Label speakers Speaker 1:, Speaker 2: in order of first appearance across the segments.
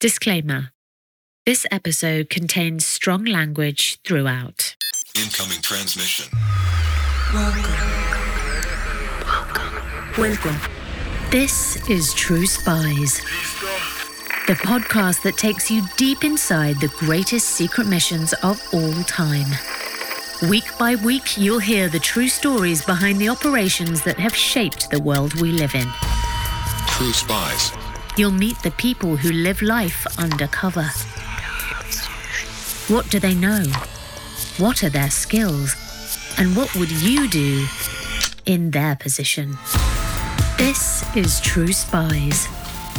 Speaker 1: Disclaimer This episode contains strong language throughout.
Speaker 2: Incoming transmission.
Speaker 1: Welcome. Welcome. This is True Spies, the podcast that takes you deep inside the greatest secret missions of all time. Week by week, you'll hear the true stories behind the operations that have shaped the world we live in.
Speaker 2: True spies.
Speaker 1: You'll meet the people who live life undercover. What do they know? What are their skills? And what would you do in their position? This is True Spies.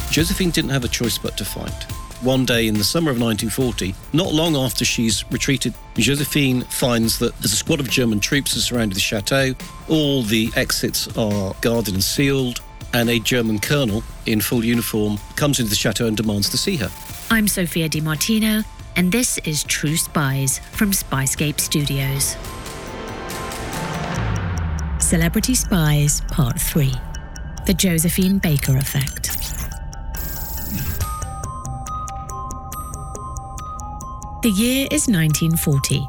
Speaker 3: Josephine didn't have a choice but to fight. One day in the summer of 1940, not long after she's retreated, Josephine finds that there's a squad of German troops has surrounded the chateau. All the exits are guarded and sealed, and a German colonel in full uniform comes into the chateau and demands to see her.
Speaker 1: I'm Sophia Di Martino, and this is True Spies from Spyscape Studios. Celebrity Spies Part 3 The Josephine Baker Effect. The year is 1940.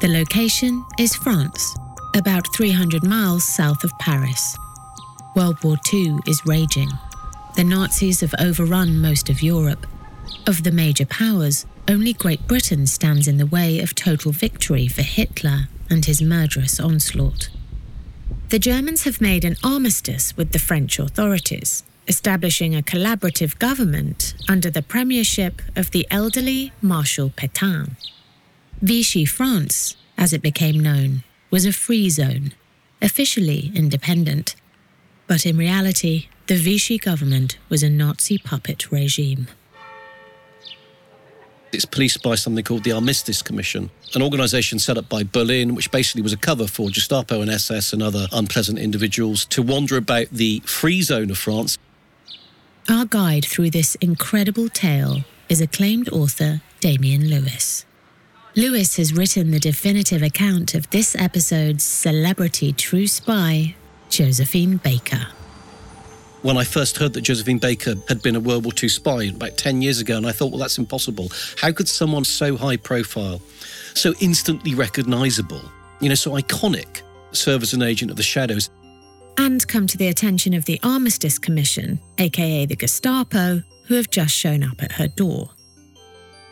Speaker 1: The location is France, about 300 miles south of Paris. World War II is raging. The Nazis have overrun most of Europe. Of the major powers, only Great Britain stands in the way of total victory for Hitler and his murderous onslaught. The Germans have made an armistice with the French authorities, establishing a collaborative government under the premiership of the elderly Marshal Pétain. Vichy France, as it became known, was a free zone, officially independent, but in reality, the Vichy government was a Nazi puppet regime.
Speaker 3: It's policed by something called the Armistice Commission, an organisation set up by Berlin, which basically was a cover for Gestapo and SS and other unpleasant individuals to wander about the free zone of France.
Speaker 1: Our guide through this incredible tale is acclaimed author Damien Lewis. Lewis has written the definitive account of this episode's celebrity true spy, Josephine Baker.
Speaker 3: When I first heard that Josephine Baker had been a World War II spy about 10 years ago, and I thought, well, that's impossible. How could someone so high profile, so instantly recognisable, you know, so iconic, serve as an agent of the shadows?
Speaker 1: And come to the attention of the Armistice Commission, aka the Gestapo, who have just shown up at her door.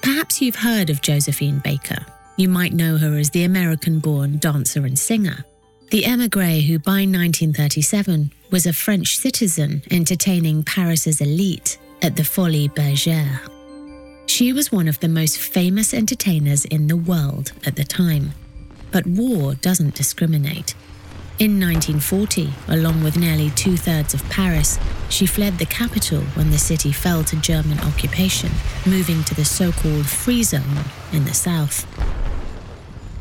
Speaker 1: Perhaps you've heard of Josephine Baker. You might know her as the American born dancer and singer. The emigre who by 1937 was a French citizen entertaining Paris's elite at the Folies Bergère. She was one of the most famous entertainers in the world at the time. But war doesn't discriminate. In 1940, along with nearly two thirds of Paris, she fled the capital when the city fell to German occupation, moving to the so called Free Zone in the south.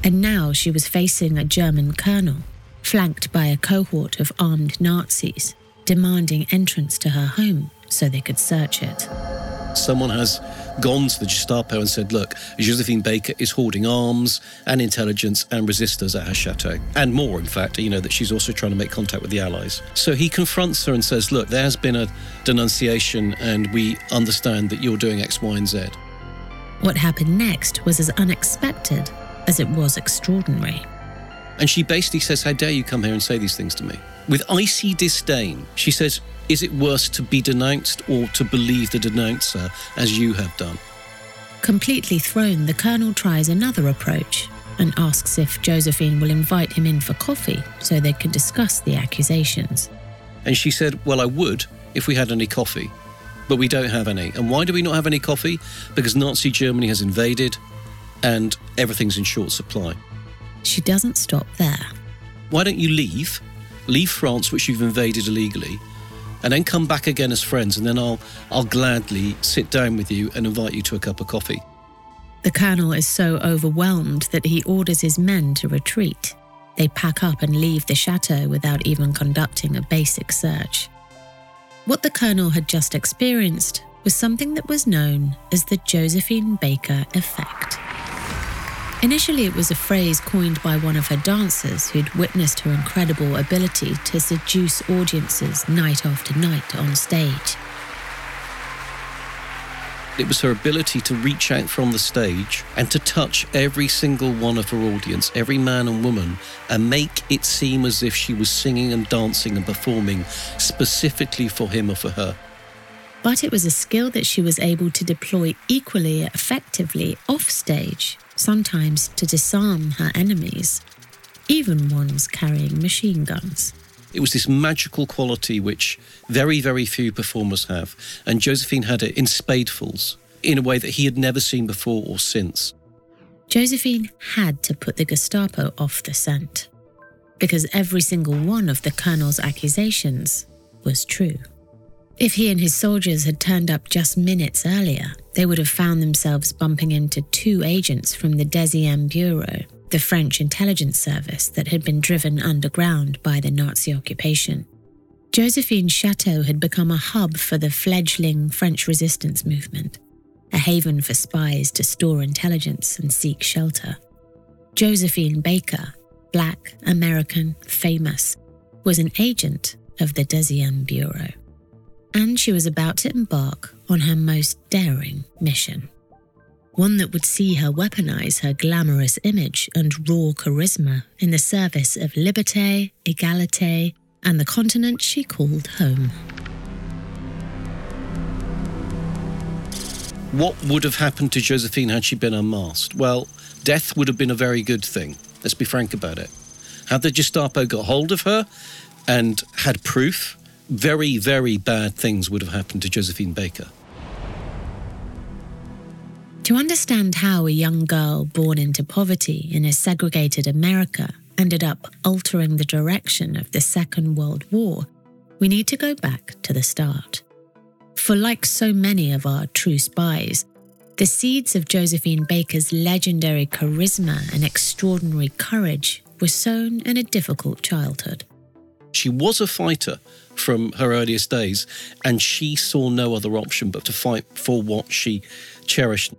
Speaker 1: And now she was facing a German colonel, flanked by a cohort of armed Nazis, demanding entrance to her home so they could search it.
Speaker 3: Someone has gone to the Gestapo and said, look, Josephine Baker is hoarding arms and intelligence and resistors at her chateau. And more, in fact, you know, that she's also trying to make contact with the Allies. So he confronts her and says, look, there has been a denunciation and we understand that you're doing X, Y, and Z.
Speaker 1: What happened next was as unexpected as it was extraordinary.
Speaker 3: And she basically says, How dare you come here and say these things to me? With icy disdain, she says, Is it worse to be denounced or to believe the denouncer as you have done?
Speaker 1: Completely thrown, the colonel tries another approach and asks if Josephine will invite him in for coffee so they can discuss the accusations.
Speaker 3: And she said, Well, I would if we had any coffee, but we don't have any. And why do we not have any coffee? Because Nazi Germany has invaded and everything's in short supply.
Speaker 1: She doesn't stop there.
Speaker 3: Why don't you leave? Leave France, which you've invaded illegally, and then come back again as friends, and then I'll I'll gladly sit down with you and invite you to a cup of coffee.
Speaker 1: The colonel is so overwhelmed that he orders his men to retreat. They pack up and leave the chateau without even conducting a basic search. What the colonel had just experienced was something that was known as the Josephine Baker effect. Initially, it was a phrase coined by one of her dancers who'd witnessed her incredible ability to seduce audiences night after night on stage.
Speaker 3: It was her ability to reach out from the stage and to touch every single one of her audience, every man and woman, and make it seem as if she was singing and dancing and performing specifically for him or for her.
Speaker 1: But it was a skill that she was able to deploy equally effectively offstage, sometimes to disarm her enemies, even ones carrying machine guns.
Speaker 3: It was this magical quality which very, very few performers have. And Josephine had it in spadefuls in a way that he had never seen before or since.
Speaker 1: Josephine had to put the Gestapo off the scent because every single one of the colonel's accusations was true. If he and his soldiers had turned up just minutes earlier, they would have found themselves bumping into two agents from the Deuxième Bureau, the French intelligence service that had been driven underground by the Nazi occupation. Josephine's chateau had become a hub for the fledgling French resistance movement, a haven for spies to store intelligence and seek shelter. Josephine Baker, black, American, famous, was an agent of the Deuxième Bureau and she was about to embark on her most daring mission. One that would see her weaponize her glamorous image and raw charisma in the service of liberté, égalité, and the continent she called home.
Speaker 3: What would have happened to Josephine had she been unmasked? Well, death would have been a very good thing. Let's be frank about it. Had the Gestapo got hold of her and had proof, very, very bad things would have happened to Josephine Baker.
Speaker 1: To understand how a young girl born into poverty in a segregated America ended up altering the direction of the Second World War, we need to go back to the start. For like so many of our true spies, the seeds of Josephine Baker's legendary charisma and extraordinary courage were sown in a difficult childhood.
Speaker 3: She was a fighter from her earliest days, and she saw no other option but to fight for what she cherished.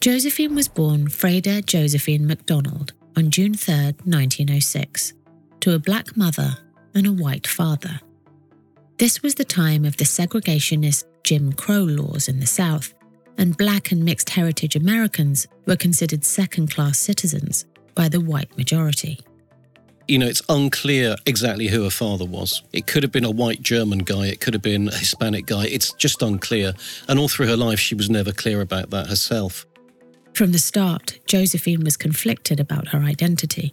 Speaker 1: Josephine was born Freda Josephine MacDonald on June 3, 1906, to a black mother and a white father. This was the time of the segregationist Jim Crow laws in the South, and black and mixed heritage Americans were considered second class citizens by the white majority
Speaker 3: you know, it's unclear exactly who her father was. It could have been a white German guy, it could have been a Hispanic guy. It's just unclear. And all through her life, she was never clear about that herself.
Speaker 1: From the start, Josephine was conflicted about her identity.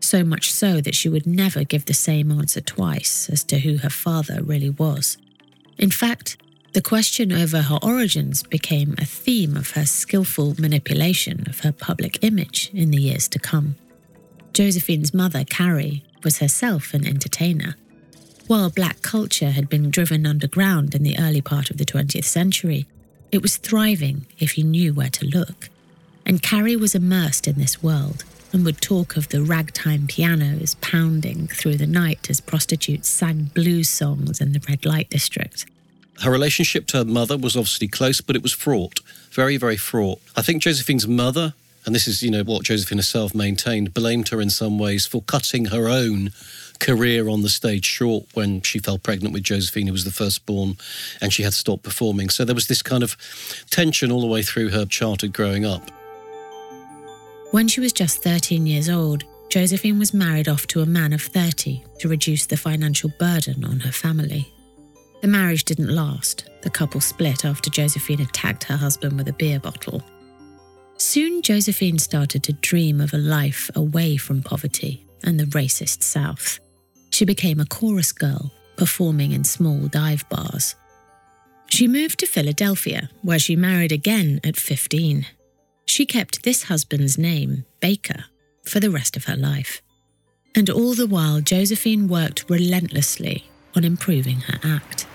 Speaker 1: So much so that she would never give the same answer twice as to who her father really was. In fact, the question over her origins became a theme of her skillful manipulation of her public image in the years to come. Josephine's mother, Carrie, was herself an entertainer. While black culture had been driven underground in the early part of the 20th century, it was thriving if you knew where to look. And Carrie was immersed in this world and would talk of the ragtime pianos pounding through the night as prostitutes sang blues songs in the red light district.
Speaker 3: Her relationship to her mother was obviously close, but it was fraught, very, very fraught. I think Josephine's mother and this is, you know, what Josephine herself maintained, blamed her in some ways for cutting her own career on the stage short when she fell pregnant with Josephine, who was the firstborn, and she had to stop performing. So there was this kind of tension all the way through her childhood growing up.
Speaker 1: When she was just 13 years old, Josephine was married off to a man of 30 to reduce the financial burden on her family. The marriage didn't last. The couple split after Josephine attacked her husband with a beer bottle. Soon, Josephine started to dream of a life away from poverty and the racist South. She became a chorus girl, performing in small dive bars. She moved to Philadelphia, where she married again at 15. She kept this husband's name, Baker, for the rest of her life. And all the while, Josephine worked relentlessly on improving her act.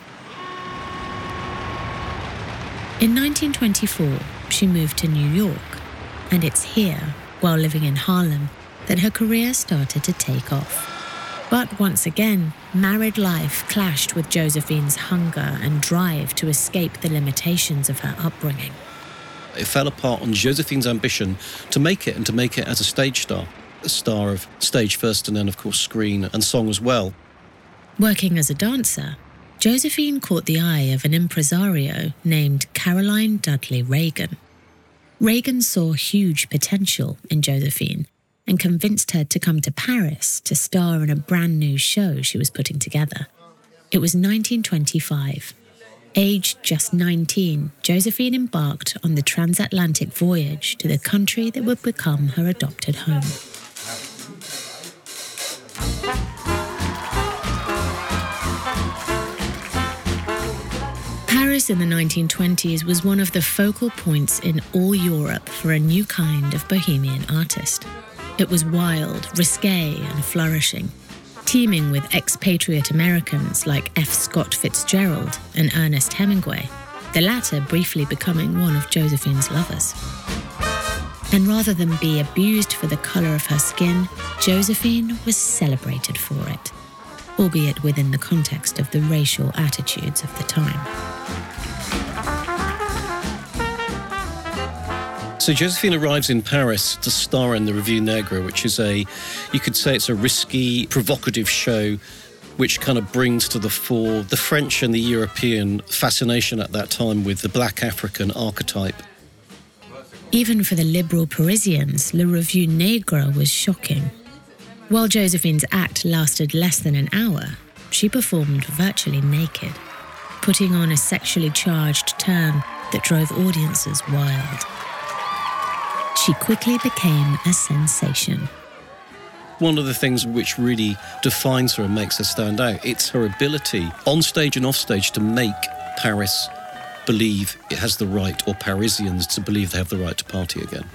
Speaker 1: In 1924, she moved to New York, and it's here, while living in Harlem, that her career started to take off. But once again, married life clashed with Josephine's hunger and drive to escape the limitations of her upbringing.
Speaker 3: It fell apart on Josephine's ambition to make it and to make it as a stage star, a star of stage first and then, of course, screen and song as well.
Speaker 1: Working as a dancer, Josephine caught the eye of an impresario named Caroline Dudley Reagan. Reagan saw huge potential in Josephine and convinced her to come to Paris to star in a brand new show she was putting together. It was 1925. Aged just 19, Josephine embarked on the transatlantic voyage to the country that would become her adopted home. In the 1920s was one of the focal points in all Europe for a new kind of bohemian artist. It was wild, risque, and flourishing, teeming with expatriate Americans like F. Scott Fitzgerald and Ernest Hemingway, the latter briefly becoming one of Josephine's lovers. And rather than be abused for the colour of her skin, Josephine was celebrated for it, albeit within the context of the racial attitudes of the time.
Speaker 3: So Josephine arrives in Paris to star in the Revue Negre, which is a, you could say it's a risky, provocative show which kind of brings to the fore the French and the European fascination at that time with the black African archetype.
Speaker 1: Even for the liberal Parisians, Le Revue Negre was shocking. While Josephine's act lasted less than an hour, she performed virtually naked, putting on a sexually charged turn that drove audiences wild she quickly became a sensation.
Speaker 3: One of the things which really defines her and makes her stand out, it's her ability on stage and off stage to make Paris believe it has the right, or Parisians to believe they have the right to party again.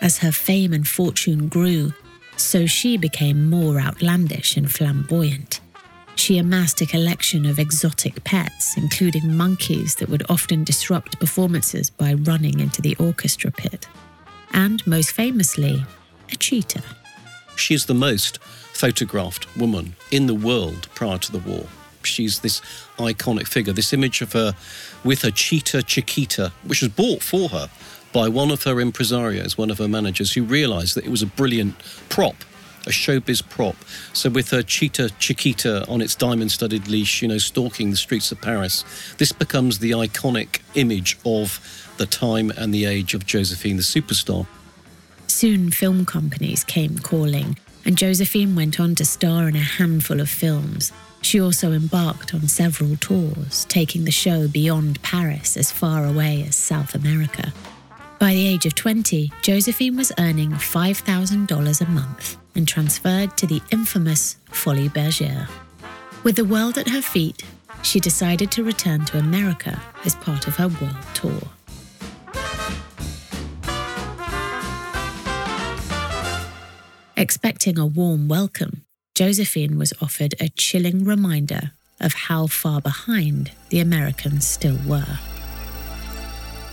Speaker 1: As her fame and fortune grew, so she became more outlandish and flamboyant. She amassed a collection of exotic pets, including monkeys that would often disrupt performances by running into the orchestra pit. And most famously, a cheetah.
Speaker 3: She's the most photographed woman in the world prior to the war. She's this iconic figure, this image of her with her cheetah Chiquita, which was bought for her by one of her impresarios, one of her managers, who realized that it was a brilliant prop a showbiz prop. So with her cheetah Chiquita on its diamond-studded leash, you know, stalking the streets of Paris, this becomes the iconic image of the time and the age of Josephine the superstar.
Speaker 1: Soon film companies came calling, and Josephine went on to star in a handful of films. She also embarked on several tours, taking the show beyond Paris as far away as South America. By the age of 20, Josephine was earning $5,000 a month and transferred to the infamous Folies Bergère. With the world at her feet, she decided to return to America as part of her world tour. Expecting a warm welcome, Josephine was offered a chilling reminder of how far behind the Americans still were.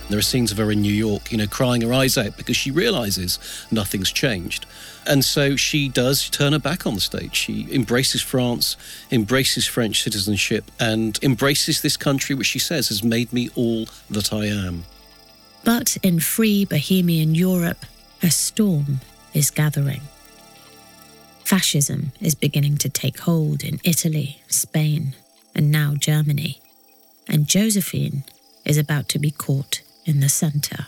Speaker 3: There are scenes of her in New York, you know, crying her eyes out because she realizes nothing's changed. And so she does turn her back on the stage. She embraces France, embraces French citizenship, and embraces this country which she says has made me all that I am.
Speaker 1: But in free Bohemian Europe, a storm is gathering. Fascism is beginning to take hold in Italy, Spain, and now Germany. And Josephine is about to be caught in the centre.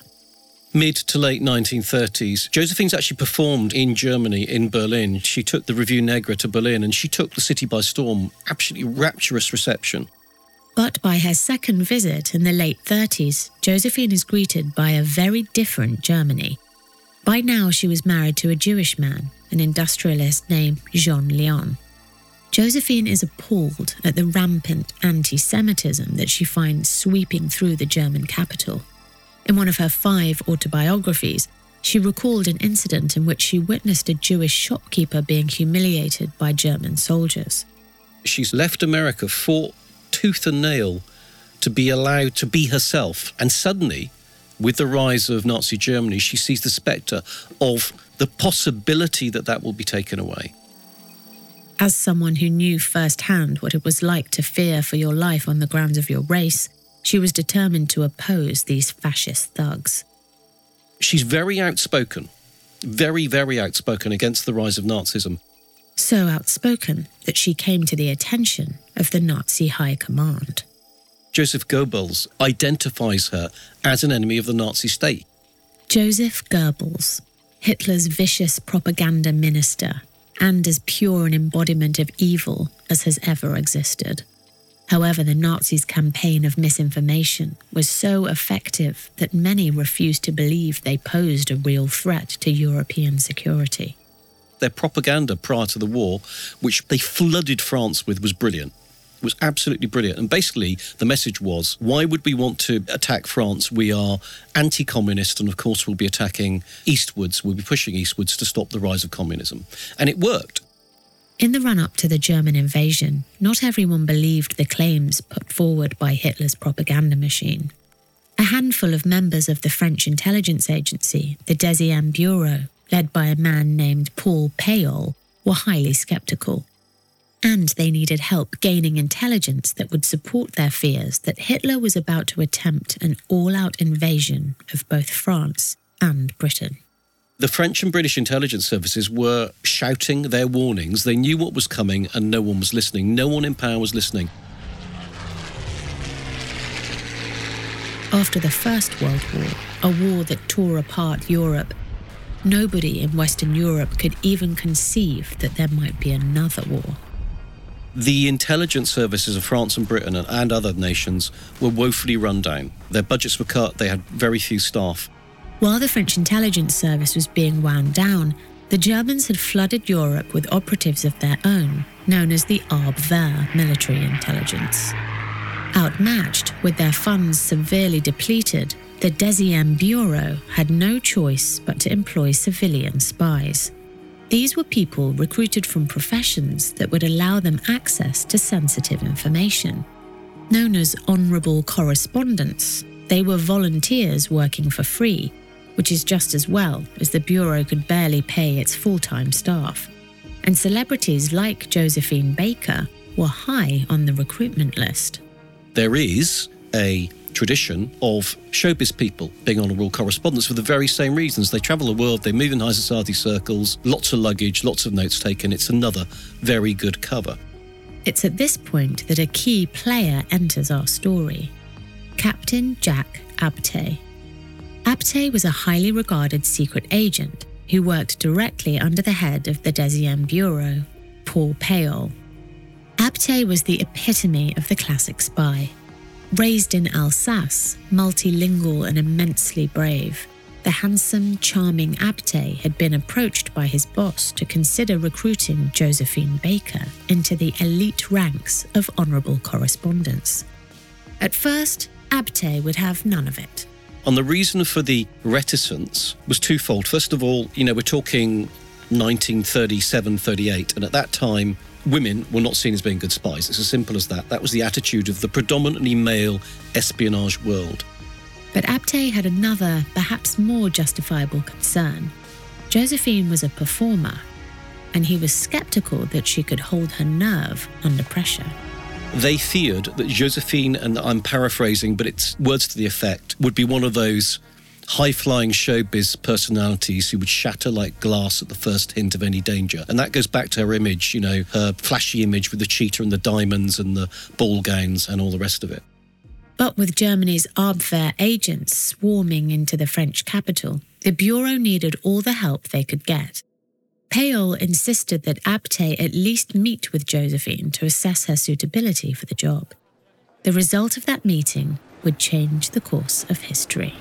Speaker 3: Mid to late 1930s, Josephine's actually performed in Germany, in Berlin. She took the Revue Negre to Berlin and she took the city by storm. Absolutely rapturous reception.
Speaker 1: But by her second visit in the late 30s, Josephine is greeted by a very different Germany. By now, she was married to a Jewish man, an industrialist named Jean Lion. Josephine is appalled at the rampant anti Semitism that she finds sweeping through the German capital. In one of her five autobiographies, she recalled an incident in which she witnessed a Jewish shopkeeper being humiliated by German soldiers.
Speaker 3: She's left America, fought tooth and nail to be allowed to be herself. And suddenly, with the rise of Nazi Germany, she sees the spectre of the possibility that that will be taken away.
Speaker 1: As someone who knew firsthand what it was like to fear for your life on the grounds of your race, she was determined to oppose these fascist thugs.
Speaker 3: She's very outspoken, very, very outspoken against the rise of Nazism.
Speaker 1: so outspoken that she came to the attention of the Nazi High Command.
Speaker 3: Joseph Goebbels identifies her as an enemy of the Nazi state.
Speaker 1: Joseph Goebbels, Hitler's vicious propaganda minister, and as pure an embodiment of evil as has ever existed. However, the Nazis' campaign of misinformation was so effective that many refused to believe they posed a real threat to European security.
Speaker 3: Their propaganda prior to the war, which they flooded France with, was brilliant. Was absolutely brilliant. And basically, the message was why would we want to attack France? We are anti communist, and of course, we'll be attacking eastwards. We'll be pushing eastwards to stop the rise of communism. And it worked.
Speaker 1: In the run up to the German invasion, not everyone believed the claims put forward by Hitler's propaganda machine. A handful of members of the French intelligence agency, the Deuxième Bureau, led by a man named Paul Paillole, were highly skeptical. And they needed help gaining intelligence that would support their fears that Hitler was about to attempt an all out invasion of both France and Britain.
Speaker 3: The French and British intelligence services were shouting their warnings. They knew what was coming and no one was listening. No one in power was listening.
Speaker 1: After the First World War, a war that tore apart Europe, nobody in Western Europe could even conceive that there might be another war.
Speaker 3: The intelligence services of France and Britain and other nations were woefully run down. Their budgets were cut, they had very few staff.
Speaker 1: While the French intelligence service was being wound down, the Germans had flooded Europe with operatives of their own, known as the Abwehr military intelligence. Outmatched, with their funds severely depleted, the Deuxième Bureau had no choice but to employ civilian spies. These were people recruited from professions that would allow them access to sensitive information. Known as honourable correspondents, they were volunteers working for free which is just as well, as the Bureau could barely pay its full time staff. And celebrities like Josephine Baker were high on the recruitment list.
Speaker 3: There is a tradition of showbiz people being honourable correspondents for the very same reasons. They travel the world, they move in high society circles, lots of luggage, lots of notes taken. It's another very good cover.
Speaker 1: It's at this point that a key player enters our story Captain Jack Abtey. Abtey was a highly regarded secret agent who worked directly under the head of the Deuxième Bureau, Paul Paillole. Abtey was the epitome of the classic spy. Raised in Alsace, multilingual and immensely brave, the handsome, charming Abtey had been approached by his boss to consider recruiting Josephine Baker into the elite ranks of honourable correspondents. At first, Abtey would have none of it.
Speaker 3: And the reason for the reticence was twofold. First of all, you know, we're talking 1937, 38, and at that time, women were not seen as being good spies. It's as simple as that. That was the attitude of the predominantly male espionage world.
Speaker 1: But Abtey had another, perhaps more justifiable concern. Josephine was a performer, and he was skeptical that she could hold her nerve under pressure.
Speaker 3: They feared that Josephine, and I'm paraphrasing, but it's words to the effect, would be one of those high flying showbiz personalities who would shatter like glass at the first hint of any danger. And that goes back to her image, you know, her flashy image with the cheetah and the diamonds and the ball gowns and all the rest of it.
Speaker 1: But with Germany's Abwehr agents swarming into the French capital, the Bureau needed all the help they could get. Paillole insisted that Abtey at least meet with Josephine to assess her suitability for the job. The result of that meeting would change the course of history.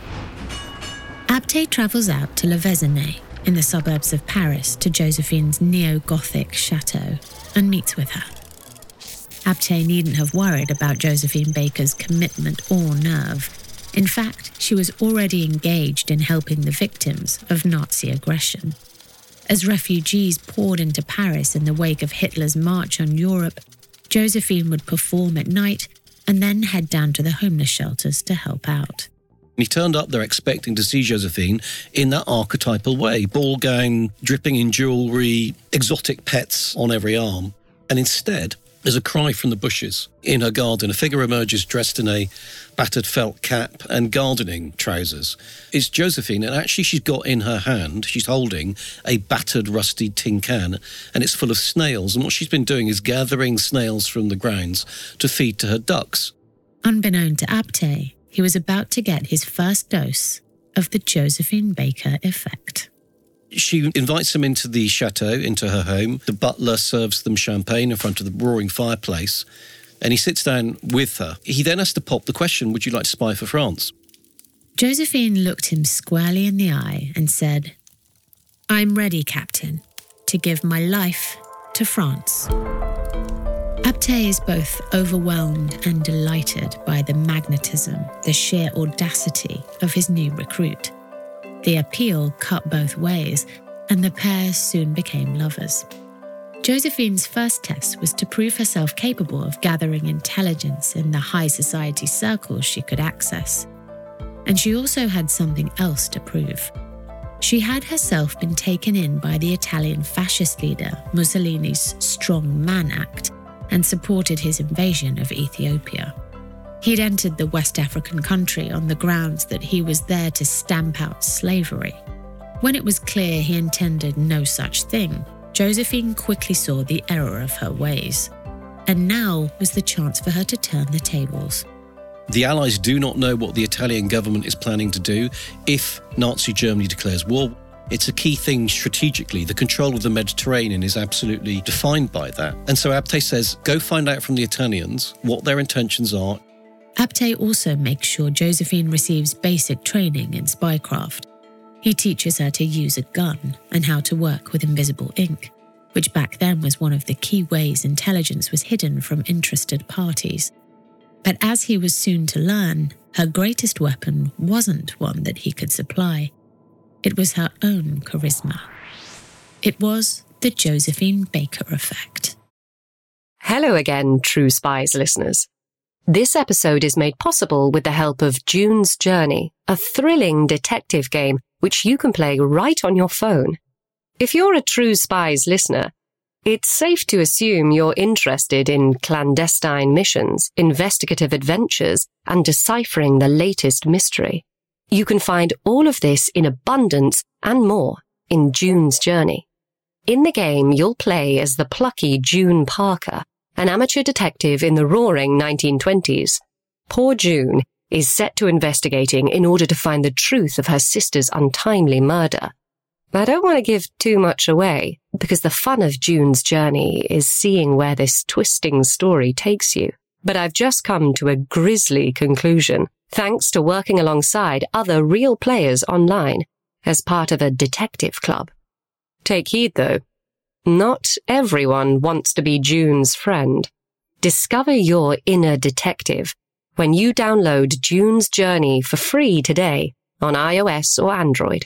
Speaker 1: Abtey travels out to Le Vésinet in the suburbs of Paris to Josephine's neo Gothic chateau and meets with her. Abtey needn't have worried about Josephine Baker's commitment or nerve. In fact, she was already engaged in helping the victims of Nazi aggression. As refugees poured into Paris in the wake of Hitler's march on Europe, Josephine would perform at night and then head down to the homeless shelters to help out.
Speaker 3: He turned up there expecting to see Josephine in that archetypal way ball gown, dripping in jewellery, exotic pets on every arm. And instead, There's a cry from the bushes. In her garden, a figure emerges dressed in a battered felt cap and gardening trousers. It's Josephine, and actually, she's got in her hand, she's holding a battered, rusty tin can, and it's full of snails. And what she's been doing is gathering snails from the grounds to feed to her ducks.
Speaker 1: Unbeknown to Abtey, he was about to get his first dose of the Josephine Baker effect.
Speaker 3: She invites them into the chateau, into her home. The butler serves them champagne in front of the roaring fireplace, and he sits down with her. He then has to pop the question Would you like to spy for France?
Speaker 1: Josephine looked him squarely in the eye and said, I'm ready, Captain, to give my life to France. Abtey is both overwhelmed and delighted by the magnetism, the sheer audacity of his new recruit. The appeal cut both ways, and the pair soon became lovers. Josephine's first test was to prove herself capable of gathering intelligence in the high society circles she could access. And she also had something else to prove. She had herself been taken in by the Italian fascist leader Mussolini's Strong Man Act and supported his invasion of Ethiopia. He'd entered the West African country on the grounds that he was there to stamp out slavery. When it was clear he intended no such thing, Josephine quickly saw the error of her ways. And now was the chance for her to turn the tables.
Speaker 3: The Allies do not know what the Italian government is planning to do if Nazi Germany declares war. It's a key thing strategically. The control of the Mediterranean is absolutely defined by that. And so Abtey says, go find out from the Italians what their intentions are
Speaker 1: Abtey also makes sure Josephine receives basic training in spycraft. He teaches her to use a gun and how to work with invisible ink, which back then was one of the key ways intelligence was hidden from interested parties. But as he was soon to learn, her greatest weapon wasn't one that he could supply. It was her own charisma. It was the Josephine Baker effect.
Speaker 4: Hello again, True Spies listeners. This episode is made possible with the help of June's Journey, a thrilling detective game which you can play right on your phone. If you're a True Spies listener, it's safe to assume you're interested in clandestine missions, investigative adventures, and deciphering the latest mystery. You can find all of this in abundance and more in June's Journey. In the game, you'll play as the plucky June Parker, an amateur detective in the roaring 1920s. Poor June is set to investigating in order to find the truth of her sister's untimely murder. I don't want to give too much away, because the fun of June's journey is seeing where this twisting story takes you. But I've just come to a grisly conclusion, thanks to working alongside other real players online as part of a detective club. Take heed though, not everyone wants to be June's friend. Discover your inner detective when you download June's Journey for free today on iOS or Android.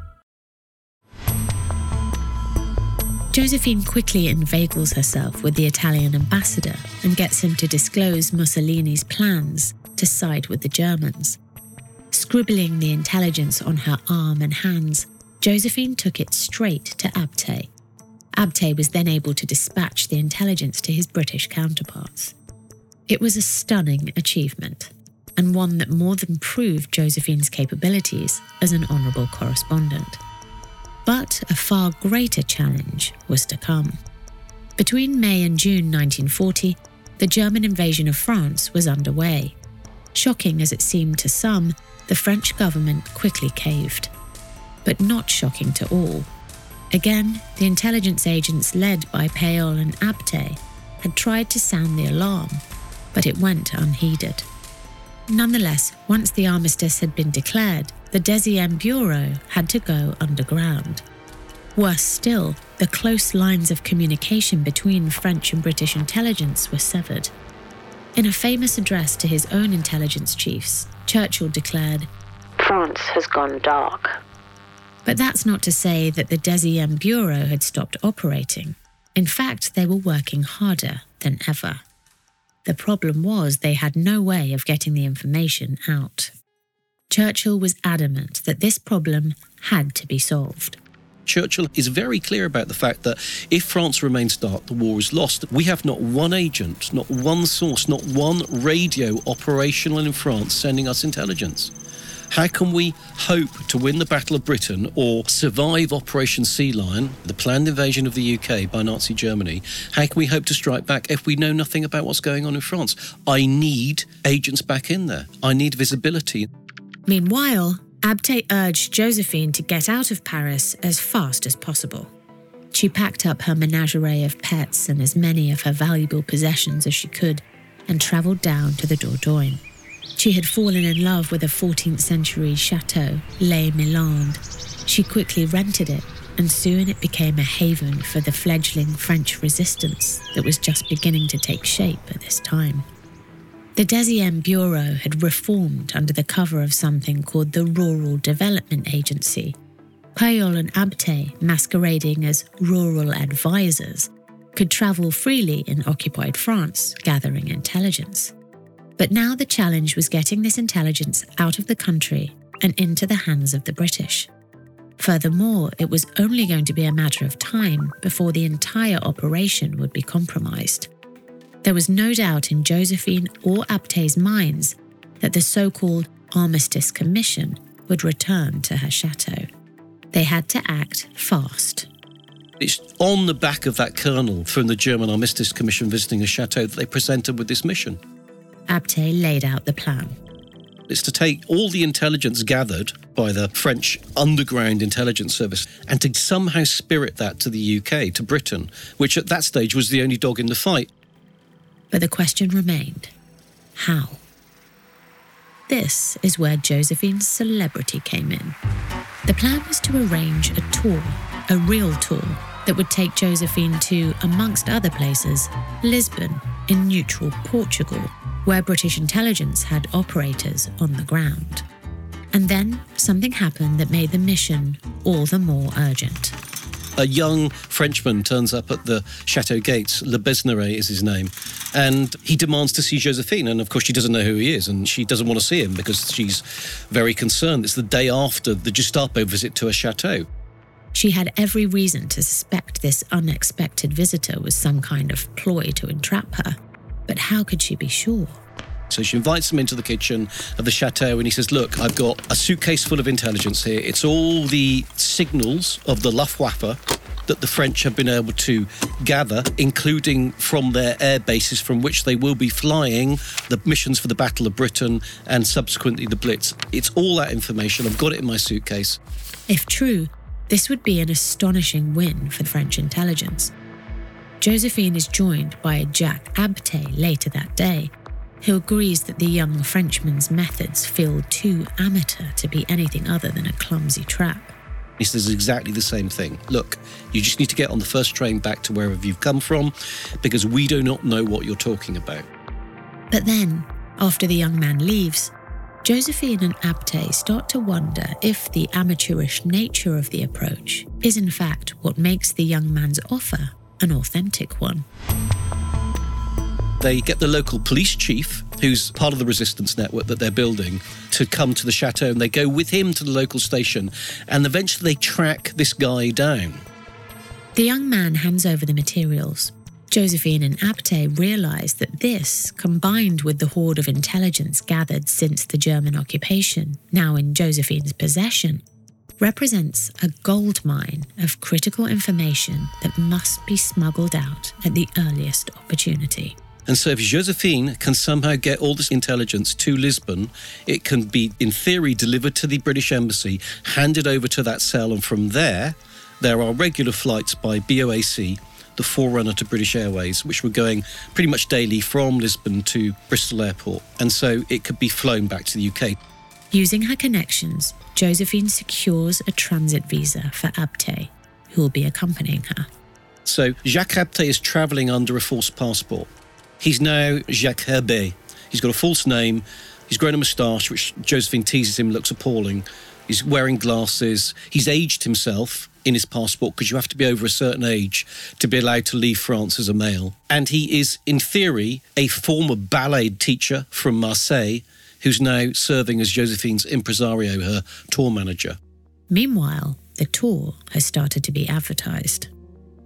Speaker 1: Josephine quickly inveigles herself with the Italian ambassador and gets him to disclose Mussolini's plans to side with the Germans. Scribbling the intelligence on her arm and hands, Josephine took it straight to Abtey. Abtey was then able to dispatch the intelligence to his British counterparts. It was a stunning achievement, and one that more than proved Josephine's capabilities as an honourable correspondent. But a far greater challenge was to come. Between May and June 1940, the German invasion of France was underway. Shocking as it seemed to some, the French government quickly caved. But not shocking to all. Again, the intelligence agents led by Paillole and Abtey had tried to sound the alarm, but it went unheeded. Nonetheless, once the armistice had been declared, the Deuxième Bureau had to go underground. Worse still, the close lines of communication between French and British intelligence were severed. In a famous address to his own intelligence chiefs, Churchill declared,
Speaker 5: France has gone dark.
Speaker 1: But that's not to say that the Deuxième Bureau had stopped operating. In fact, they were working harder than ever. The problem was they had no way of getting the information out. Churchill was adamant that this problem had to be solved.
Speaker 3: Churchill is very clear about the fact that if France remains dark, the war is lost. We have not one agent, not one source, not one radio operational in France sending us intelligence. How can we hope to win the Battle of Britain or survive Operation Sea Lion, the planned invasion of the UK by Nazi Germany? How can we hope to strike back if we know nothing about what's going on in France? I need agents back in there. I need visibility.
Speaker 1: Meanwhile, Abtey urged Josephine to get out of Paris as fast as possible. She packed up her menagerie of pets and as many of her valuable possessions as she could and travelled down to the Dordogne. She had fallen in love with a 14th century chateau, Les Milandes. She quickly rented it, and soon it became a haven for the fledgling French resistance that was just beginning to take shape at this time. The Deuxième Bureau had reformed under the cover of something called the Rural Development Agency. Paillole and Abtey, masquerading as rural advisors, could travel freely in occupied France, gathering intelligence. But now the challenge was getting this intelligence out of the country and into the hands of the British. Furthermore, it was only going to be a matter of time before the entire operation would be compromised. There was no doubt in Josephine or Abtey's minds that the so called Armistice Commission would return to her chateau. They had to act fast.
Speaker 3: It's on the back of that colonel from the German Armistice Commission visiting a chateau that they presented with this mission.
Speaker 1: Abtey laid out the plan.
Speaker 3: It's to take all the intelligence gathered by the French underground intelligence service and to somehow spirit that to the UK, to Britain, which at that stage was the only dog in the fight.
Speaker 1: But the question remained how? This is where Josephine's celebrity came in. The plan was to arrange a tour, a real tour, that would take Josephine to, amongst other places, Lisbon in neutral Portugal, where British intelligence had operators on the ground. And then something happened that made the mission all the more urgent.
Speaker 3: A young Frenchman turns up at the chateau gates. Le Besneret is his name. And he demands to see Josephine. And of course, she doesn't know who he is. And she doesn't want to see him because she's very concerned. It's the day after the Gestapo visit to a chateau.
Speaker 1: She had every reason to suspect this unexpected visitor was some kind of ploy to entrap her. But how could she be sure?
Speaker 3: So she invites him into the kitchen of the chateau and he says, Look, I've got a suitcase full of intelligence here. It's all the signals of the Luftwaffe that the French have been able to gather, including from their air bases from which they will be flying the missions for the Battle of Britain and subsequently the Blitz. It's all that information. I've got it in my suitcase.
Speaker 1: If true, this would be an astonishing win for French intelligence. Josephine is joined by Jack Abtey later that day, who agrees that the young Frenchman's methods feel too amateur to be anything other than a clumsy trap.
Speaker 3: He says exactly the same thing. Look, you just need to get on the first train back to wherever you've come from because we do not know what you're talking about.
Speaker 1: But then, after the young man leaves, Josephine and Abtey start to wonder if the amateurish nature of the approach is in fact what makes the young man's offer an authentic one.
Speaker 3: They get the local police chief, who's part of the resistance network that they're building, to come to the chateau and they go with him to the local station and eventually they track this guy down.
Speaker 1: The young man hands over the materials. Josephine and Abtey realize that this, combined with the hoard of intelligence gathered since the German occupation, now in Josephine's possession, represents a gold mine of critical information that must be smuggled out at the earliest opportunity.
Speaker 3: And so, if Josephine can somehow get all this intelligence to Lisbon, it can be, in theory, delivered to the British Embassy, handed over to that cell, and from there, there are regular flights by BOAC the forerunner to British Airways, which were going pretty much daily from Lisbon to Bristol Airport. And so it could be flown back to the UK.
Speaker 1: Using her connections, Josephine secures a transit visa for Abtey, who will be accompanying her.
Speaker 3: So Jacques Abtey is travelling under a false passport. He's now Jacques Herbet. He's got a false name. He's grown a moustache, which Josephine teases him looks appalling. He's wearing glasses. He's aged himself in his passport because you have to be over a certain age to be allowed to leave France as a male. And he is, in theory, a former ballet teacher from Marseille who's now serving as Josephine's impresario, her tour manager.
Speaker 1: Meanwhile, the tour has started to be advertised.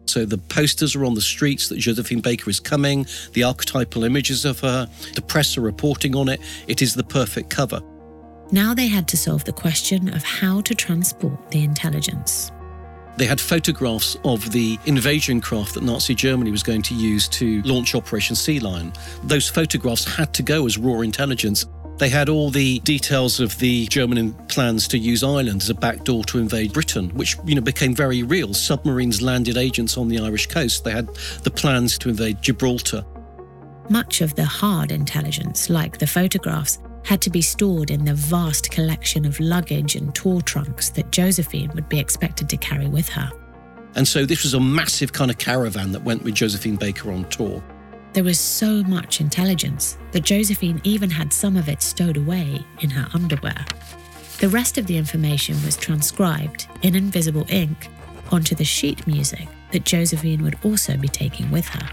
Speaker 3: So the posters are on the streets that Josephine Baker is coming, the archetypal images of her, the press are reporting on it. It is the perfect cover.
Speaker 1: Now they had to solve the question of how to transport the intelligence.
Speaker 3: They had photographs of the invasion craft that Nazi Germany was going to use to launch Operation Sea Lion. Those photographs had to go as raw intelligence. They had all the details of the German plans to use Ireland as a backdoor to invade Britain, which you know became very real. Submarines landed agents on the Irish coast. They had the plans to invade Gibraltar.
Speaker 1: Much of the hard intelligence, like the photographs, had to be stored in the vast collection of luggage and tour trunks that Josephine would be expected to carry with her.
Speaker 3: And so this was a massive kind of caravan that went with Josephine Baker on tour.
Speaker 1: There was so much intelligence that Josephine even had some of it stowed away in her underwear. The rest of the information was transcribed in invisible ink onto the sheet music that Josephine would also be taking with her.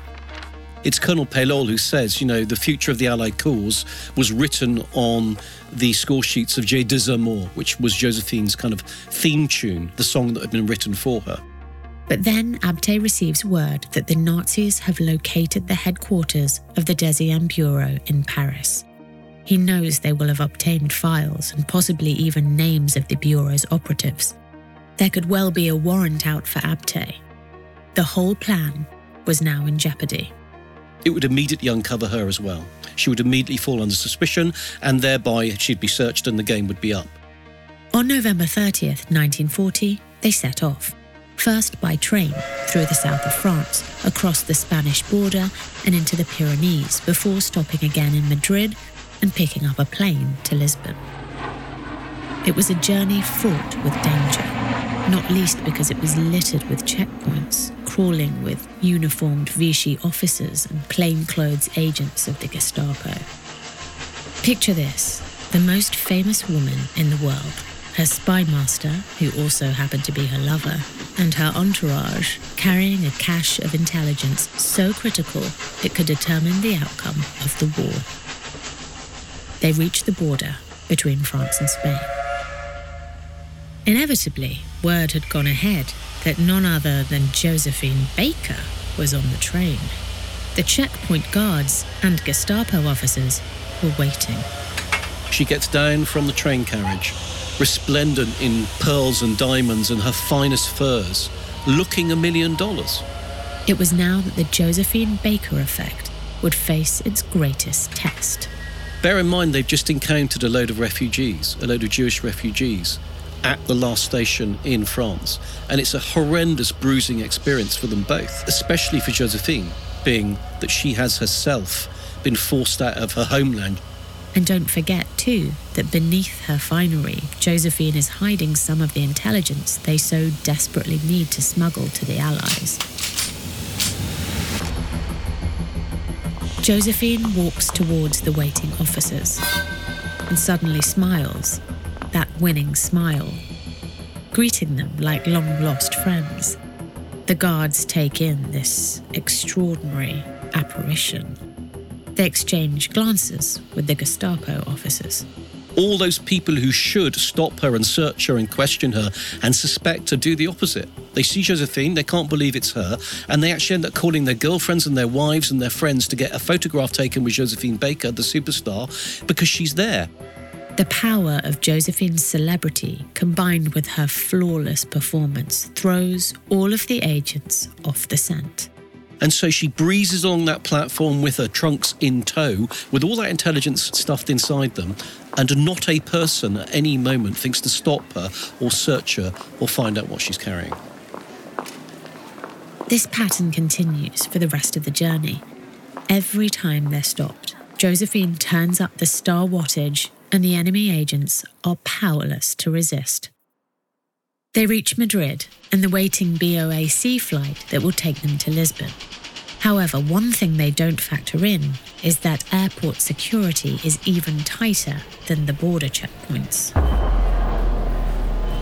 Speaker 3: It's Colonel Paillole who says, you know, the future of the Allied cause was written on the score sheets of J'ai des which was Josephine's kind of theme tune, the song that had been written for her.
Speaker 1: But then Abtey receives word that the Nazis have located the headquarters of the Deuxième Bureau in Paris. He knows they will have obtained files and possibly even names of the Bureau's operatives. There could well be a warrant out for Abtey. The whole plan was now in jeopardy
Speaker 3: it would immediately uncover her as well. She would immediately fall under suspicion, and thereby she'd be searched and the game would be up.
Speaker 1: On November 30th, 1940, they set off. First by train through the south of France, across the Spanish border, and into the Pyrenees, before stopping again in Madrid and picking up a plane to Lisbon. It was a journey fraught with danger, not least because it was littered with checkpoints, crawling with uniformed Vichy officers and plainclothes agents of the Gestapo. Picture this the most famous woman in the world, her spy master, who also happened to be her lover, and her entourage carrying a cache of intelligence so critical it could determine the outcome of the war. They reached the border between France and Spain. Inevitably, word had gone ahead that none other than Josephine Baker was on the train. The checkpoint guards and Gestapo officers were waiting.
Speaker 3: She gets down from the train carriage, resplendent in pearls and diamonds and her finest furs, looking a million dollars.
Speaker 1: It was now that the Josephine Baker effect would face its greatest test.
Speaker 3: Bear in mind, they've just encountered a load of refugees, a load of Jewish refugees at the last station in France. And it's a horrendous bruising experience for them both, especially for Josephine, being that she has herself been forced out of her homeland.
Speaker 1: And don't forget, too, that beneath her finery, Josephine is hiding some of the intelligence they so desperately need to smuggle to the Allies. Josephine walks towards the waiting officers and suddenly smiles that winning smile, greeting them like long lost friends. The guards take in this extraordinary apparition. They exchange glances with the Gestapo officers.
Speaker 3: All those people who should stop her and search her and question her and suspect her do the opposite. They see Josephine, they can't believe it's her, and they actually end up calling their girlfriends and their wives and their friends to get a photograph taken with Josephine Baker, the superstar, because she's there.
Speaker 1: The power of Josephine's celebrity combined with her flawless performance throws all of the agents off the scent.
Speaker 3: And so she breezes along that platform with her trunks in tow, with all that intelligence stuffed inside them, and not a person at any moment thinks to stop her or search her or find out what she's carrying.
Speaker 1: This pattern continues for the rest of the journey. Every time they're stopped, Josephine turns up the star wattage and the enemy agents are powerless to resist. They reach Madrid and the waiting BOAC flight that will take them to Lisbon. However, one thing they don't factor in is that airport security is even tighter than the border checkpoints.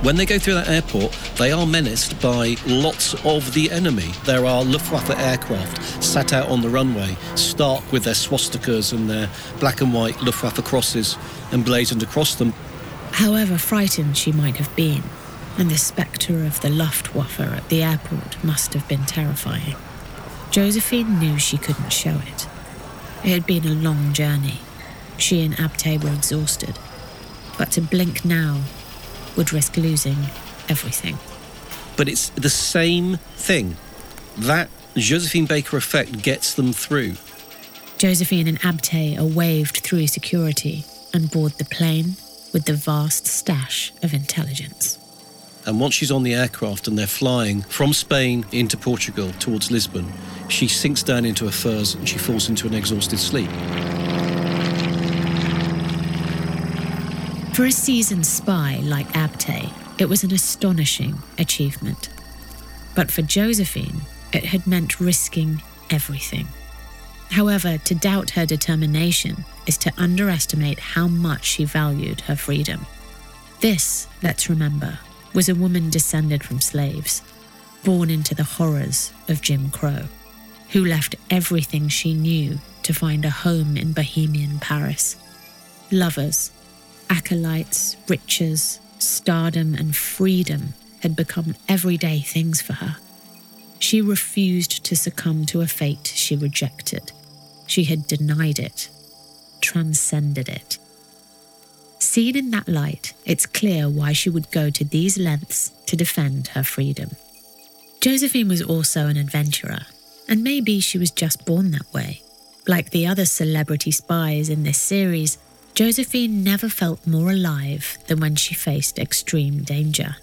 Speaker 3: When they go through that airport, they are menaced by lots of the enemy. There are Luftwaffe aircraft sat out on the runway, stark with their swastikas and their black and white Luftwaffe crosses emblazoned across them.
Speaker 1: However frightened she might have been, and the spectre of the Luftwaffe at the airport must have been terrifying. Josephine knew she couldn't show it. It had been a long journey. She and Abtey were exhausted. But to blink now would risk losing everything.
Speaker 3: But it's the same thing. That Josephine Baker effect gets them through.
Speaker 1: Josephine and Abtey are waved through security and board the plane with the vast stash of intelligence.
Speaker 3: And once she's on the aircraft and they're flying from Spain into Portugal towards Lisbon, she sinks down into her furs and she falls into an exhausted sleep.
Speaker 1: For a seasoned spy like Abtey, it was an astonishing achievement. But for Josephine, it had meant risking everything. However, to doubt her determination is to underestimate how much she valued her freedom. This, let's remember, was a woman descended from slaves, born into the horrors of Jim Crow, who left everything she knew to find a home in Bohemian Paris. Lovers, acolytes, riches, stardom, and freedom had become everyday things for her. She refused to succumb to a fate she rejected. She had denied it, transcended it. Seen in that light, it's clear why she would go to these lengths to defend her freedom. Josephine was also an adventurer, and maybe she was just born that way. Like the other celebrity spies in this series, Josephine never felt more alive than when she faced extreme danger.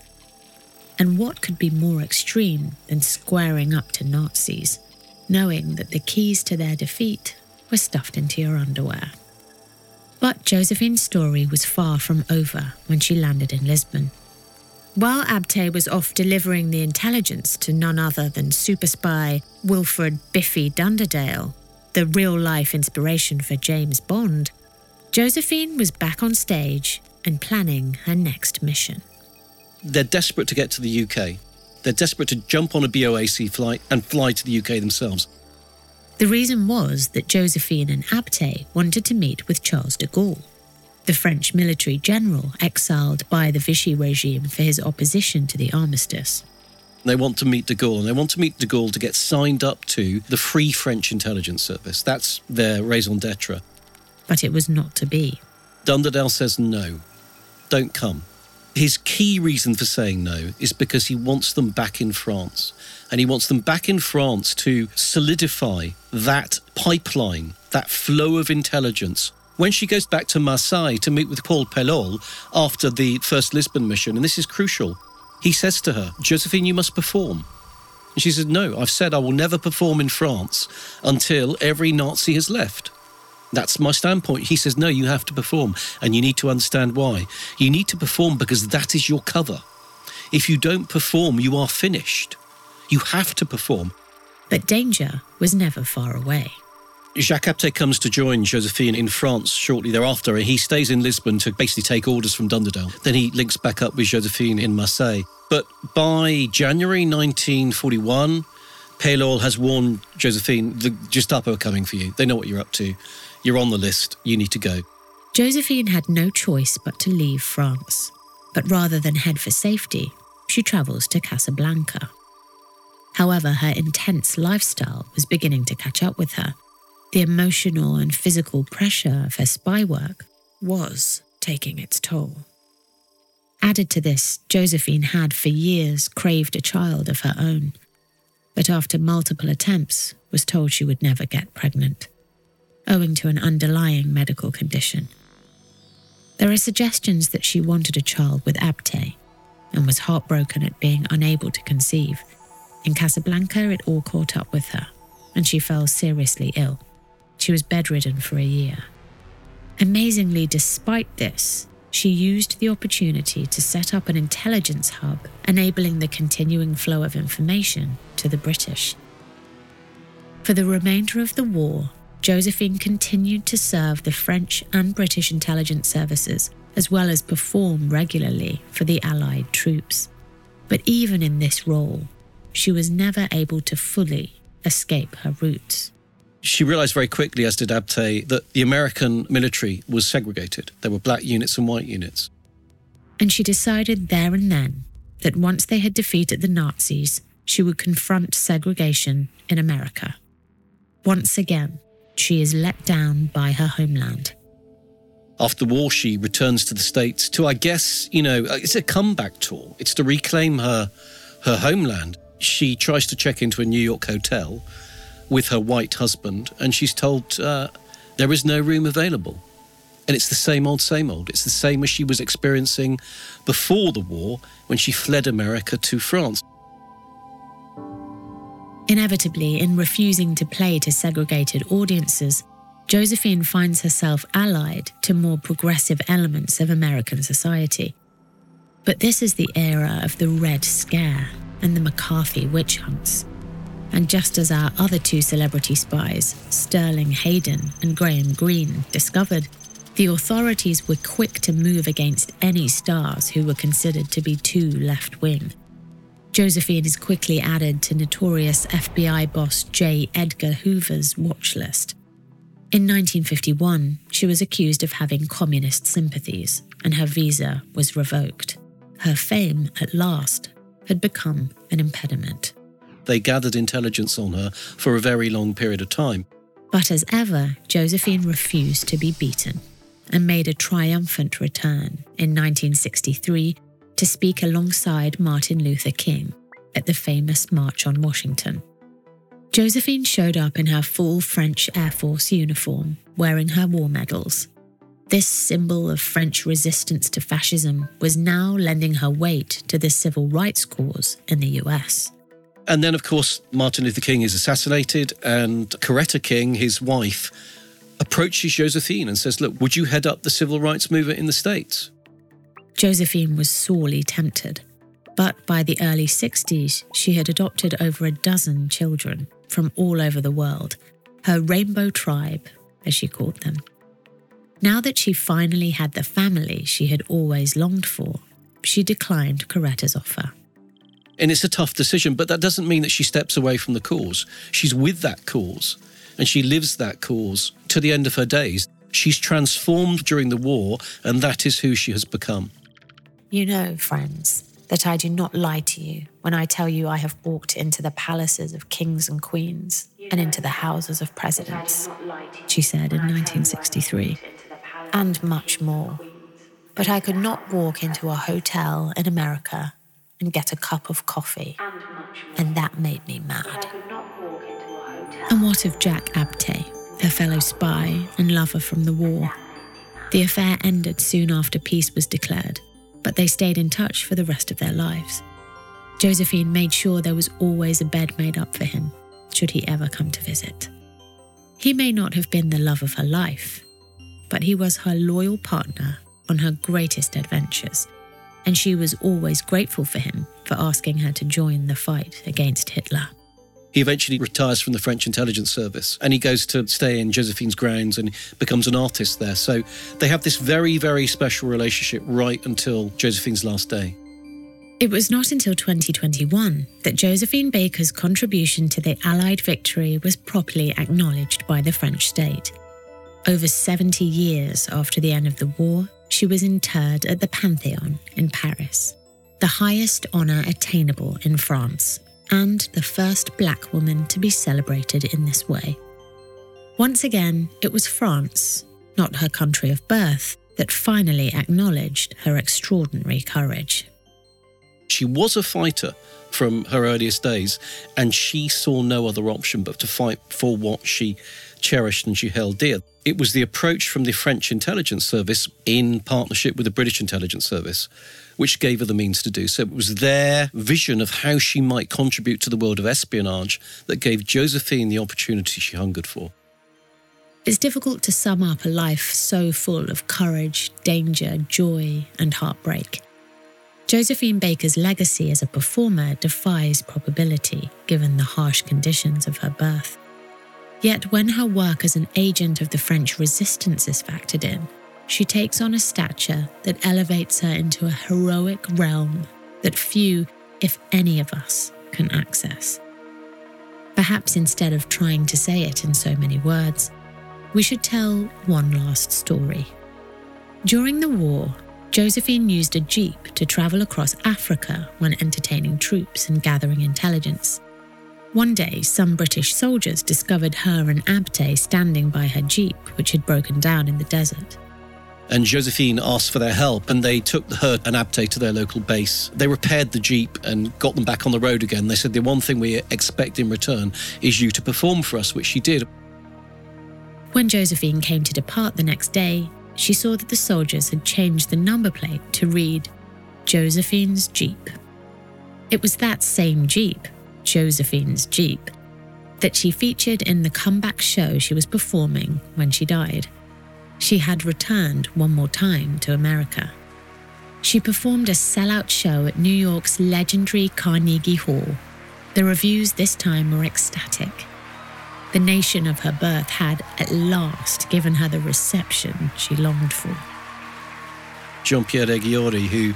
Speaker 1: And what could be more extreme than squaring up to Nazis, knowing that the keys to their defeat were stuffed into your underwear? But Josephine's story was far from over when she landed in Lisbon. While Abtey was off delivering the intelligence to none other than super spy Wilfred Biffy Dunderdale, the real life inspiration for James Bond, Josephine was back on stage and planning her next mission.
Speaker 3: They're desperate to get to the UK. They're desperate to jump on a BOAC flight and fly to the UK themselves.
Speaker 1: The reason was that Josephine and Abtey wanted to meet with Charles de Gaulle, the French military general exiled by the Vichy regime for his opposition to the armistice.
Speaker 3: They want to meet de Gaulle, and they want to meet de Gaulle to get signed up to the Free French Intelligence Service. That's their raison d'etre.
Speaker 1: But it was not to be.
Speaker 3: Dunderdale says no, don't come. His key reason for saying no is because he wants them back in France. And he wants them back in France to solidify that pipeline, that flow of intelligence. When she goes back to Marseille to meet with Paul Paillole after the first Lisbon mission, and this is crucial, he says to her, Josephine, you must perform. And she says, No, I've said I will never perform in France until every Nazi has left. That's my standpoint. He says, no, you have to perform, and you need to understand why. You need to perform because that is your cover. If you don't perform, you are finished. You have to perform.
Speaker 1: But danger was never far away.
Speaker 3: Jacques Abtey comes to join Josephine in France shortly thereafter, and he stays in Lisbon to basically take orders from Dunderdale. Then he links back up with Josephine in Marseille. But by January 1941, Paillole has warned Josephine, the Gestapo are coming for you. They know what you're up to. You're on the list. You need to go.
Speaker 1: Josephine had no choice but to leave France. But rather than head for safety, she travels to Casablanca. However, her intense lifestyle was beginning to catch up with her. The emotional and physical pressure of her spy work was taking its toll. Added to this, Josephine had for years craved a child of her own, but after multiple attempts was told she would never get pregnant owing to an underlying medical condition. There are suggestions that she wanted a child with Abtey and was heartbroken at being unable to conceive. In Casablanca, it all caught up with her, and she fell seriously ill. She was bedridden for a year. Amazingly, despite this, she used the opportunity to set up an intelligence hub enabling the continuing flow of information to the British. For the remainder of the war, Josephine continued to serve the French and British intelligence services as well as perform regularly for the Allied troops. But even in this role, she was never able to fully escape her roots.
Speaker 3: She realized very quickly, as did Abtey, that the American military was segregated. There were black units and white units.
Speaker 1: And she decided there and then that once they had defeated the Nazis, she would confront segregation in America. Once again, she is let down by her homeland.
Speaker 3: After the war, she returns to the States to, I guess, you know, it's a comeback tour. It's to reclaim her, her homeland. She tries to check into a New York hotel with her white husband, and she's told uh, there is no room available. And it's the same old, same old. It's the same as she was experiencing before the war when she fled America to France.
Speaker 1: Inevitably, in refusing to play to segregated audiences, Josephine finds herself allied to more progressive elements of American society. But this is the era of the Red Scare and the McCarthy witch hunts. And just as our other two celebrity spies, Sterling Hayden and Graham Greene, discovered, the authorities were quick to move against any stars who were considered to be too left wing. Josephine is quickly added to notorious FBI boss J. Edgar Hoover's watch list. In 1951, she was accused of having communist sympathies, and her visa was revoked. Her fame, at last, had become an impediment.
Speaker 3: They gathered intelligence on her for a very long period of time.
Speaker 1: But as ever, Josephine refused to be beaten and made a triumphant return in 1963 to speak alongside Martin Luther King at the famous March on Washington. Josephine showed up in her full French Air Force uniform, wearing her war medals. This symbol of French resistance to fascism was now lending her weight to the civil rights cause in the US.
Speaker 3: And then, of course, Martin Luther King is assassinated, and Coretta King, his wife, approaches Josephine and says, Look, would you head up the civil rights movement in the States?
Speaker 1: Josephine was sorely tempted, but by the early 60s, she had adopted over a dozen children from all over the world, her rainbow tribe, as she called them. Now that she finally had the family she had always longed for, she declined Coretta's offer.
Speaker 3: And it's a tough decision, but that doesn't mean that she steps away from the cause. She's with that cause and she lives that cause to the end of her days. She's transformed during the war, and that is who she has become.
Speaker 1: You know, friends, that I do not lie to you when I tell you I have walked into the palaces of kings and queens and into the houses of presidents, she said in 1963, and much more. But I could not walk into a hotel in America and get a cup of coffee, and that made me mad. And what of Jack Abtey, her fellow spy and lover from the war? The affair ended soon after peace was declared, but they stayed in touch for the rest of their lives. Josephine made sure there was always a bed made up for him, should he ever come to visit. He may not have been the love of her life, but he was her loyal partner on her greatest adventures, and she was always grateful for him for asking her to join the fight against Hitler.
Speaker 3: He eventually retires from the French intelligence service and he goes to stay in Josephine's grounds and becomes an artist there. So they have this very, very special relationship right until Josephine's last day.
Speaker 1: It was not until 2021 that Josephine Baker's contribution to the Allied victory was properly acknowledged by the French state. Over 70 years after the end of the war, she was interred at the Pantheon in Paris, the highest honour attainable in France, and the first black woman to be celebrated in this way. Once again, it was France, not her country of birth, that finally acknowledged her extraordinary courage.
Speaker 3: She was a fighter from her earliest days, and she saw no other option but to fight for what she cherished and she held dear. It was the approach from the French intelligence service in partnership with the British intelligence service which gave her the means to do so. It was their vision of how she might contribute to the world of espionage that gave Josephine the opportunity she hungered for.
Speaker 1: It's difficult to sum up a life so full of courage, danger, joy, and heartbreak. Josephine Baker's legacy as a performer defies probability given the harsh conditions of her birth. Yet, when her work as an agent of the French resistance is factored in, she takes on a stature that elevates her into a heroic realm that few, if any of us, can access. Perhaps instead of trying to say it in so many words, we should tell one last story. During the war, Josephine used a jeep to travel across Africa when entertaining troops and gathering intelligence. One day, some British soldiers discovered her and Abtey standing by her jeep, which had broken down in the desert.
Speaker 3: And Josephine asked for their help, and they took her and Abtey to their local base. They repaired the Jeep and got them back on the road again. They said, The one thing we expect in return is you to perform for us, which she did.
Speaker 1: When Josephine came to depart the next day, she saw that the soldiers had changed the number plate to read Josephine's Jeep. It was that same Jeep, Josephine's Jeep, that she featured in the comeback show she was performing when she died. She had returned one more time to America. She performed a sellout show at New York's legendary Carnegie Hall. The reviews this time were ecstatic. The nation of her birth had, at last, given her the reception she longed for.
Speaker 3: Jean Pierre Eghiori, who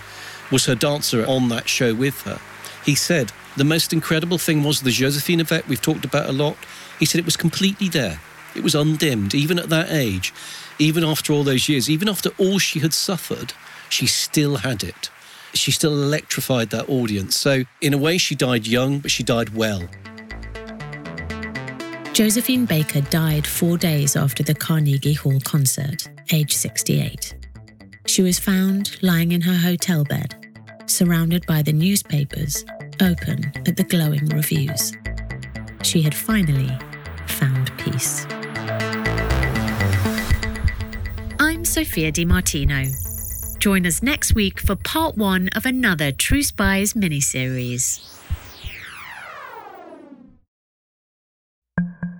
Speaker 3: was her dancer on that show with her, he said the most incredible thing was the Josephine effect we've talked about a lot. He said it was completely there. It was undimmed, even at that age, even after all those years, even after all she had suffered, she still had it. She still electrified that audience. So, in a way, she died young, but she died well.
Speaker 1: Josephine Baker died four days after the Carnegie Hall concert, age 68. She was found lying in her hotel bed, surrounded by the newspapers, open at the glowing reviews. She had finally found peace. Sophia Di Martino. Join us next week for part one of another True Spies miniseries.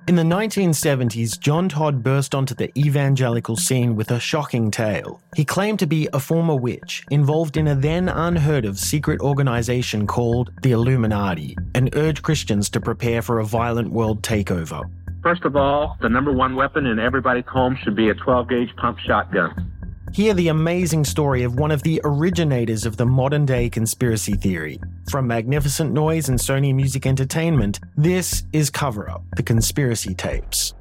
Speaker 6: In the 1970s, John Todd burst onto the evangelical scene with a shocking tale. He claimed to be a former witch involved in a then unheard of secret organization called the Illuminati and urged Christians to prepare for a violent world takeover.
Speaker 7: First of all, the number one weapon in everybody's home should be a 12 gauge pump shotgun.
Speaker 6: Hear the amazing story of one of the originators of the modern day conspiracy theory. From Magnificent Noise and Sony Music Entertainment, this is Cover Up The Conspiracy Tapes.